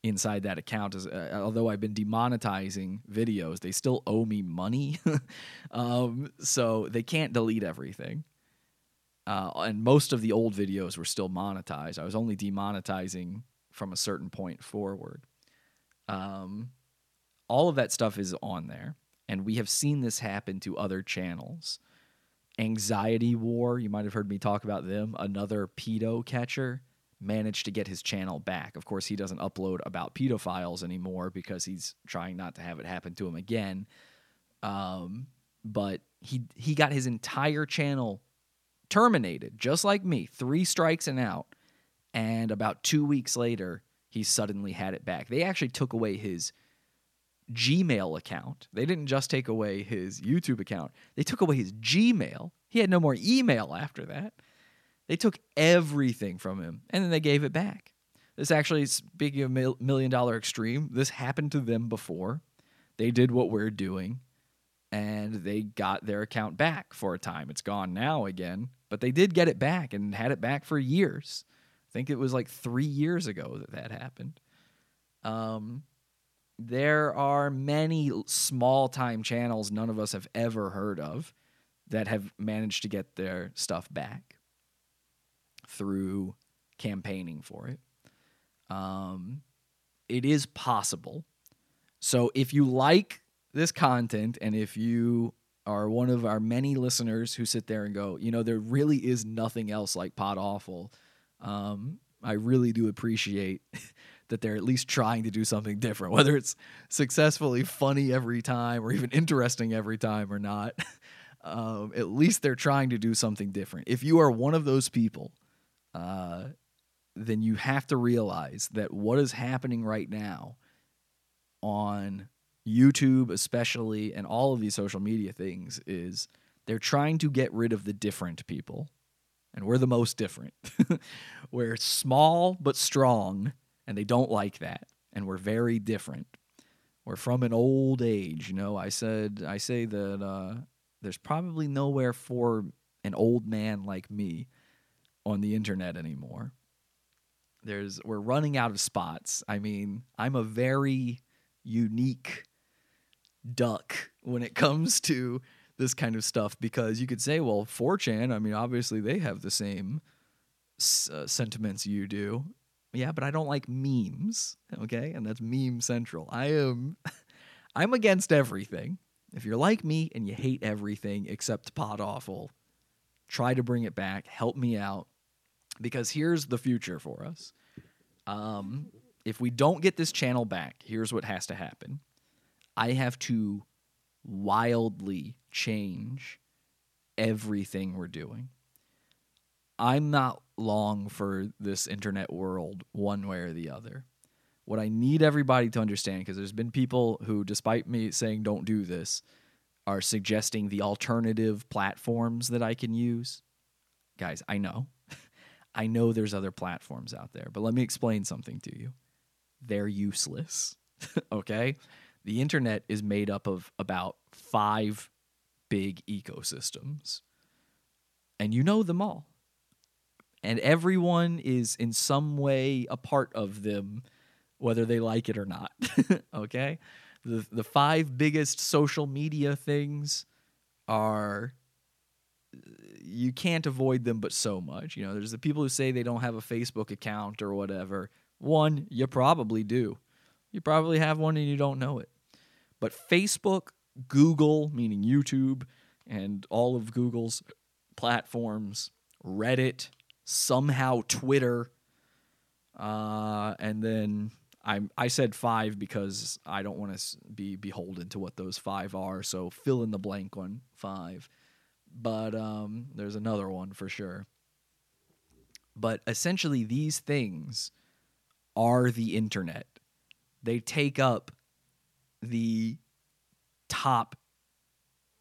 inside that account is uh, although I've been demonetizing videos, they still owe me money. [laughs] um, so they can't delete everything. Uh, and most of the old videos were still monetized. I was only demonetizing from a certain point forward. Um, all of that stuff is on there, and we have seen this happen to other channels. Anxiety War, you might have heard me talk about them. Another pedo catcher managed to get his channel back. Of course, he doesn't upload about pedophiles anymore because he's trying not to have it happen to him again. Um, but he he got his entire channel terminated, just like me, three strikes and out. And about two weeks later, he suddenly had it back. They actually took away his Gmail account. They didn't just take away his YouTube account, they took away his Gmail. He had no more email after that. They took everything from him and then they gave it back. This actually, speaking of mil- million dollar extreme, this happened to them before. They did what we're doing and they got their account back for a time. It's gone now again, but they did get it back and had it back for years. I think it was like three years ago that that happened. Um, there are many small time channels none of us have ever heard of that have managed to get their stuff back through campaigning for it. Um, it is possible. So if you like this content and if you are one of our many listeners who sit there and go, you know, there really is nothing else like Pod Awful. Um, I really do appreciate [laughs] that they're at least trying to do something different, whether it's successfully funny every time or even interesting every time or not. [laughs] Um, at least they're trying to do something different. If you are one of those people uh, then you have to realize that what is happening right now on YouTube, especially, and all of these social media things is they're trying to get rid of the different people. And we're the most different. [laughs] we're small but strong, and they don't like that. And we're very different. We're from an old age, you know. I said I say that uh, there's probably nowhere for an old man like me on the internet anymore. There's we're running out of spots. I mean, I'm a very unique duck when it comes to this kind of stuff because you could say, well, 4chan, I mean, obviously they have the same uh, sentiments you do. Yeah, but I don't like memes, okay? And that's meme central. I am [laughs] I'm against everything. If you're like me and you hate everything except pod awful, try to bring it back, help me out because here's the future for us. Um, if we don't get this channel back, here's what has to happen. I have to wildly change everything we're doing. I'm not long for this internet world one way or the other. What I need everybody to understand, because there's been people who, despite me saying don't do this, are suggesting the alternative platforms that I can use. Guys, I know. [laughs] I know there's other platforms out there, but let me explain something to you. They're useless. [laughs] okay? The internet is made up of about five big ecosystems, and you know them all. And everyone is in some way a part of them, whether they like it or not. [laughs] okay? The, the five biggest social media things are you can't avoid them but so much. You know, there's the people who say they don't have a Facebook account or whatever. One, you probably do. You probably have one and you don't know it. But Facebook, Google, meaning YouTube, and all of Google's platforms, Reddit, somehow Twitter, uh, and then I I said five because I don't want to be beholden to what those five are. So fill in the blank on five but um, there's another one for sure. But essentially, these things are the internet. They take up the top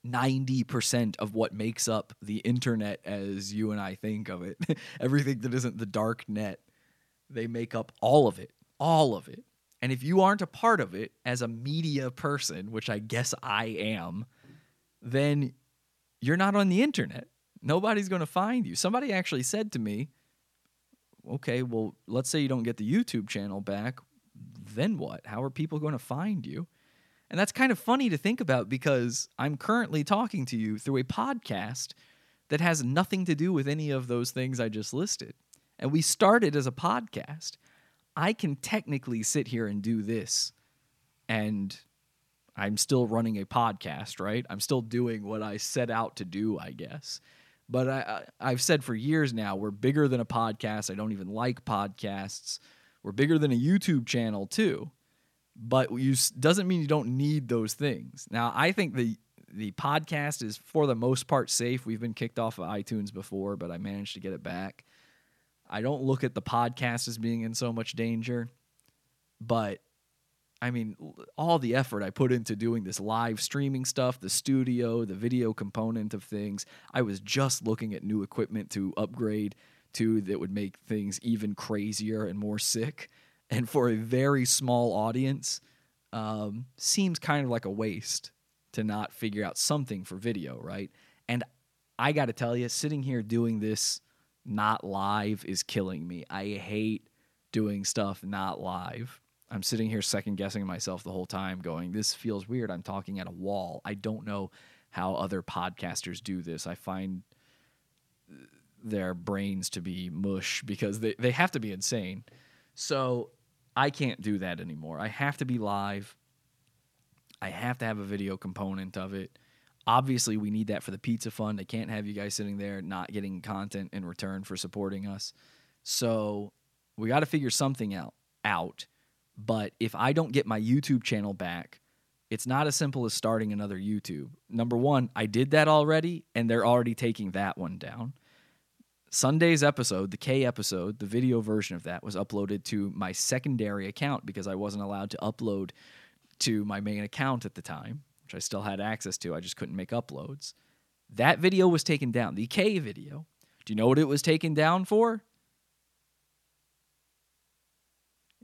90% of what makes up the internet as you and I think of it. [laughs] Everything that isn't the dark net, they make up all of it. All of it. And if you aren't a part of it as a media person, which I guess I am, then you're not on the internet. Nobody's going to find you. Somebody actually said to me, okay, well, let's say you don't get the YouTube channel back. Then what? How are people going to find you? And that's kind of funny to think about because I'm currently talking to you through a podcast that has nothing to do with any of those things I just listed. And we started as a podcast. I can technically sit here and do this and I'm still running a podcast, right? I'm still doing what I set out to do, I guess. But I, have said for years now, we're bigger than a podcast. I don't even like podcasts. We're bigger than a YouTube channel too. But you doesn't mean you don't need those things. Now, I think the the podcast is for the most part safe. We've been kicked off of iTunes before, but I managed to get it back. I don't look at the podcast as being in so much danger, but I mean, all the effort I put into doing this live streaming stuff, the studio, the video component of things. I was just looking at new equipment to upgrade to that would make things even crazier and more sick. And for a very small audience, um, seems kind of like a waste to not figure out something for video, right? And I got to tell you, sitting here doing this not live is killing me. I hate doing stuff not live. I'm sitting here second guessing myself the whole time, going, This feels weird. I'm talking at a wall. I don't know how other podcasters do this. I find their brains to be mush because they, they have to be insane. So I can't do that anymore. I have to be live. I have to have a video component of it. Obviously, we need that for the pizza fund. I can't have you guys sitting there not getting content in return for supporting us. So we got to figure something out. Out but if I don't get my YouTube channel back, it's not as simple as starting another YouTube. Number one, I did that already, and they're already taking that one down. Sunday's episode, the K episode, the video version of that was uploaded to my secondary account because I wasn't allowed to upload to my main account at the time, which I still had access to. I just couldn't make uploads. That video was taken down. The K video. Do you know what it was taken down for?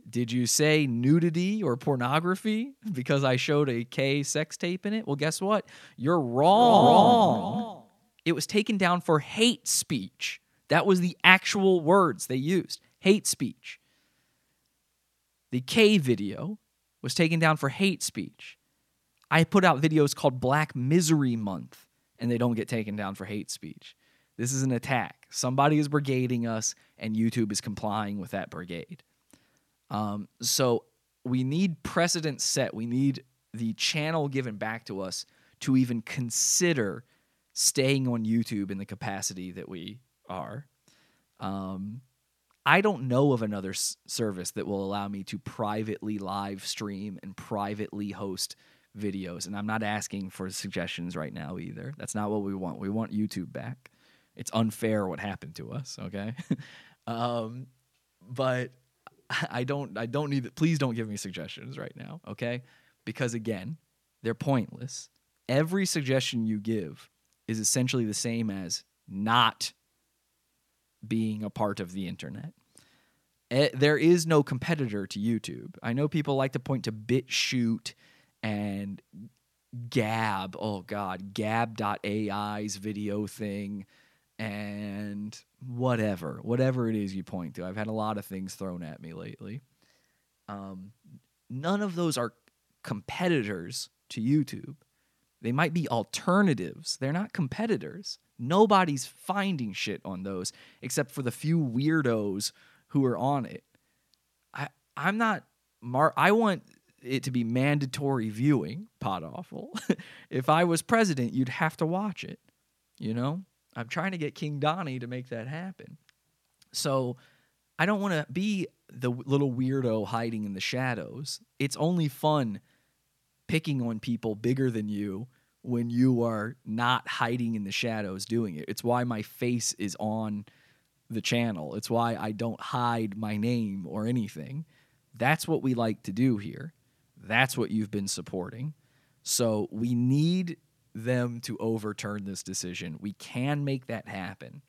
Did you say nudity or pornography [laughs] because I showed a K sex tape in it? Well, guess what? You're wrong. wrong. It was taken down for hate speech. That was the actual words they used hate speech. The K video was taken down for hate speech. I put out videos called Black Misery Month, and they don't get taken down for hate speech. This is an attack. Somebody is brigading us, and YouTube is complying with that brigade. Um, so we need precedent set. We need the channel given back to us to even consider staying on YouTube in the capacity that we are. Um, I don't know of another s- service that will allow me to privately live stream and privately host videos. And I'm not asking for suggestions right now either. That's not what we want. We want YouTube back. It's unfair what happened to us, okay? [laughs] um, but [laughs] I don't I don't need please don't give me suggestions right now, okay? Because again, they're pointless. Every suggestion you give is essentially the same as not being a part of the internet. Eh, there is no competitor to YouTube. I know people like to point to BitChute and Gab. Oh God, Gab.ai's video thing and whatever, whatever it is you point to. I've had a lot of things thrown at me lately. Um, none of those are competitors to YouTube. They might be alternatives. They're not competitors. Nobody's finding shit on those except for the few weirdos who are on it. I I'm not mar I want it to be mandatory viewing, pod awful. [laughs] if I was president, you'd have to watch it. You know? I'm trying to get King Donnie to make that happen. So I don't want to be the little weirdo hiding in the shadows. It's only fun picking on people bigger than you when you are not hiding in the shadows doing it. It's why my face is on the channel. It's why I don't hide my name or anything. That's what we like to do here. That's what you've been supporting. So we need them to overturn this decision. We can make that happen.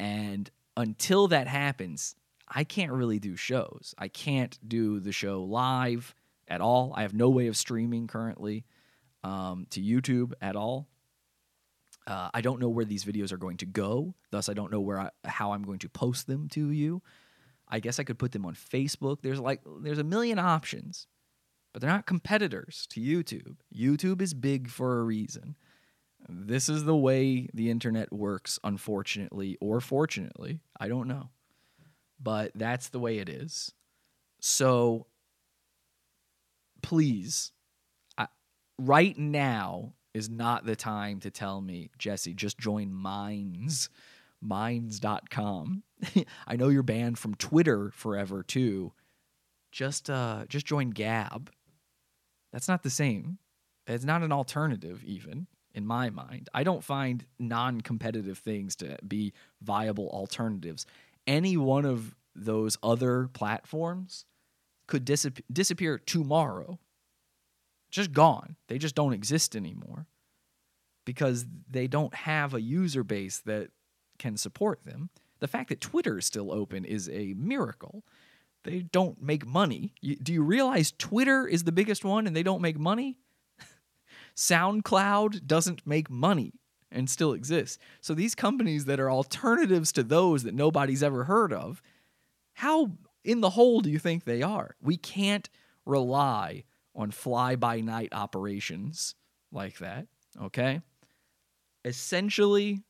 And until that happens, I can't really do shows. I can't do the show live at all. I have no way of streaming currently um, to YouTube at all. Uh, I don't know where these videos are going to go. Thus, I don't know where I, how I'm going to post them to you. I guess I could put them on Facebook. There's like there's a million options, but they're not competitors to YouTube. YouTube is big for a reason. This is the way the internet works, unfortunately or fortunately. I don't know. But that's the way it is. So please, right now is not the time to tell me, Jesse, just join Minds, minds.com. [laughs] I know you're banned from Twitter forever too. Just uh just join Gab. That's not the same. It's not an alternative even in my mind. I don't find non-competitive things to be viable alternatives. Any one of those other platforms could disap- disappear tomorrow. Just gone. They just don't exist anymore because they don't have a user base that can support them. The fact that Twitter is still open is a miracle. They don't make money. Do you realize Twitter is the biggest one and they don't make money? [laughs] SoundCloud doesn't make money and still exists. So these companies that are alternatives to those that nobody's ever heard of, how in the hole do you think they are? We can't rely on fly by night operations like that, okay? Essentially,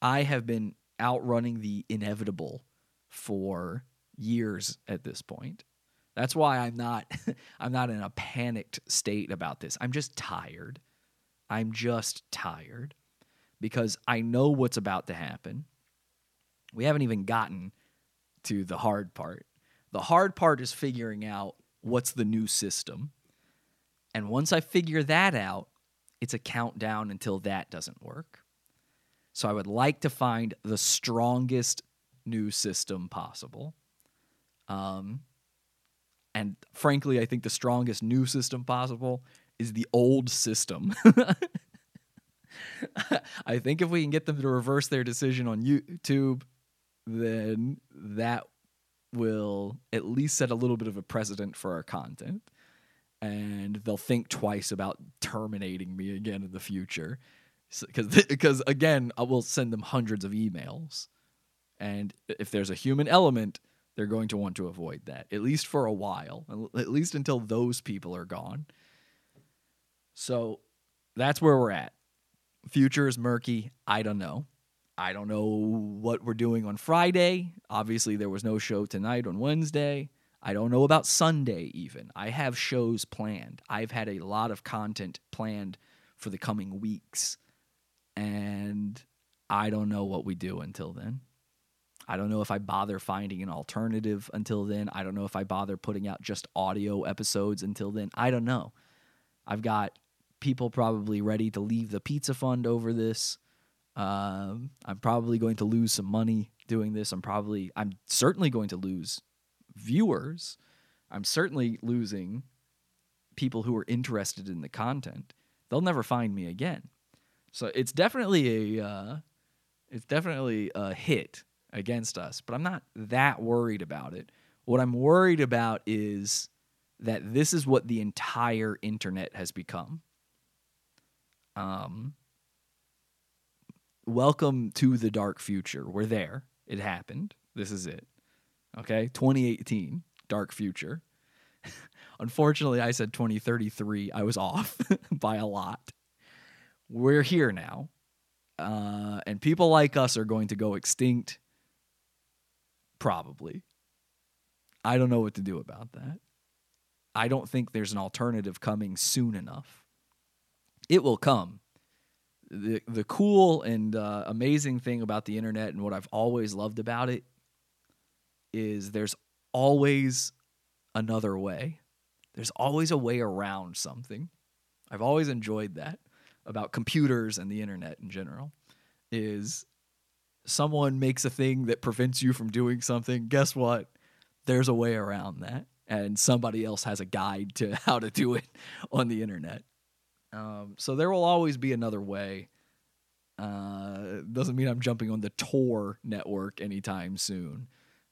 I have been outrunning the inevitable for years at this point. That's why I'm not [laughs] I'm not in a panicked state about this. I'm just tired. I'm just tired because I know what's about to happen. We haven't even gotten to the hard part. The hard part is figuring out what's the new system. And once I figure that out, it's a countdown until that doesn't work. So I would like to find the strongest new system possible. Um, and frankly, I think the strongest new system possible is the old system. [laughs] I think if we can get them to reverse their decision on YouTube, then that will at least set a little bit of a precedent for our content. And they'll think twice about terminating me again in the future. Because, because again, I will send them hundreds of emails. And if there's a human element, they're going to want to avoid that, at least for a while, at least until those people are gone. So that's where we're at. Future is murky. I don't know. I don't know what we're doing on Friday. Obviously, there was no show tonight on Wednesday. I don't know about Sunday, even. I have shows planned. I've had a lot of content planned for the coming weeks. And I don't know what we do until then. I don't know if I bother finding an alternative until then. I don't know if I bother putting out just audio episodes until then. I don't know. I've got people probably ready to leave the pizza fund over this. Um, I'm probably going to lose some money doing this. I'm probably, I'm certainly going to lose viewers. I'm certainly losing people who are interested in the content. They'll never find me again. So it's definitely a, uh, it's definitely a hit against us, but I'm not that worried about it. What I'm worried about is that this is what the entire internet has become. Um, welcome to the dark future. We're there. It happened. This is it. Okay, 2018, dark future. [laughs] Unfortunately, I said 2033. I was off [laughs] by a lot. We're here now. Uh, and people like us are going to go extinct Probably. I don't know what to do about that. I don't think there's an alternative coming soon enough. It will come. The, the cool and uh, amazing thing about the internet and what I've always loved about it is there's always another way. There's always a way around something. I've always enjoyed that about computers and the internet in general is someone makes a thing that prevents you from doing something, guess what? There's a way around that. And somebody else has a guide to [laughs] how to do it on the internet. Um, so there will always be another way. Uh, doesn't mean I'm jumping on the Tor network anytime soon,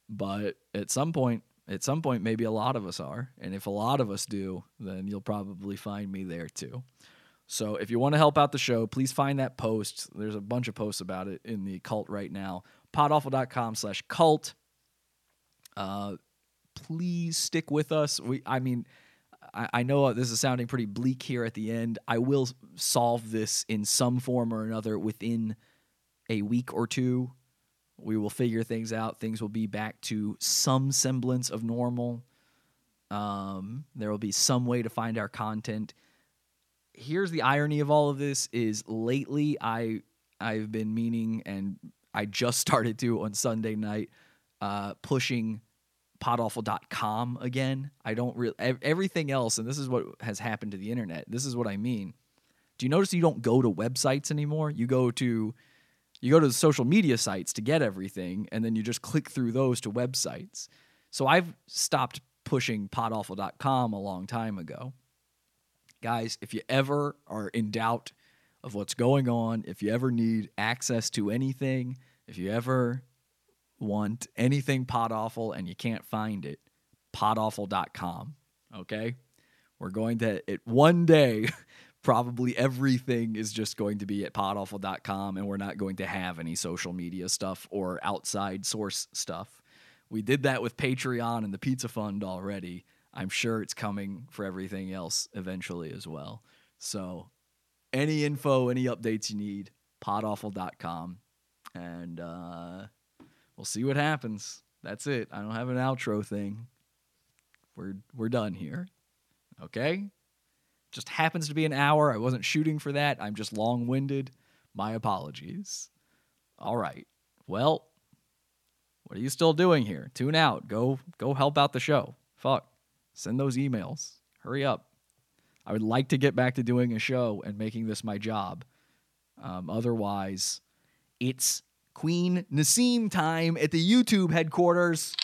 but at some point, at some point, maybe a lot of us are, and if a lot of us do, then you'll probably find me there too. So if you want to help out the show, please find that post. There's a bunch of posts about it in the cult right now. Podawful.com slash cult. Uh, please stick with us. We, I mean, I, I know this is sounding pretty bleak here at the end. I will solve this in some form or another within a week or two. We will figure things out. Things will be back to some semblance of normal. Um, there will be some way to find our content here's the irony of all of this is lately I I've been meaning and I just [laughs] started to on Sunday night uh, pushing podawful.com again. I don't really everything else and this is what has happened to the internet. This is what I mean. Do you notice you don't go to websites anymore? You go to you go to the social media sites to get everything and then you just click through those to websites. So I've stopped pushing podawful.com a long time ago guys, if you ever are in doubt of what's going on, if you ever need access to anything, if you ever want anything pod awful and you can't find it, podawful.com. Okay? We're going to it one day [laughs] probably everything is just going to be at podawful.com and we're not going to have any social media stuff or outside source stuff. We did that with Patreon and the Pizza Fund already. I'm sure it's coming for everything else eventually as well. So, any info, any updates you need, podawful.com. And uh, we'll see what happens. That's it. I don't have an outro thing. We're we're done here. Okay? Just happens to be an hour. I wasn't shooting for that. I'm just long-winded. My apologies. All right. Well, what are you still doing here? Tune out. Go go help out the show. Fuck. Send those emails. Hurry up. I would like to get back to doing a show and making this my job. Um, otherwise, It's Queen Nasim time at the YouTube headquarters.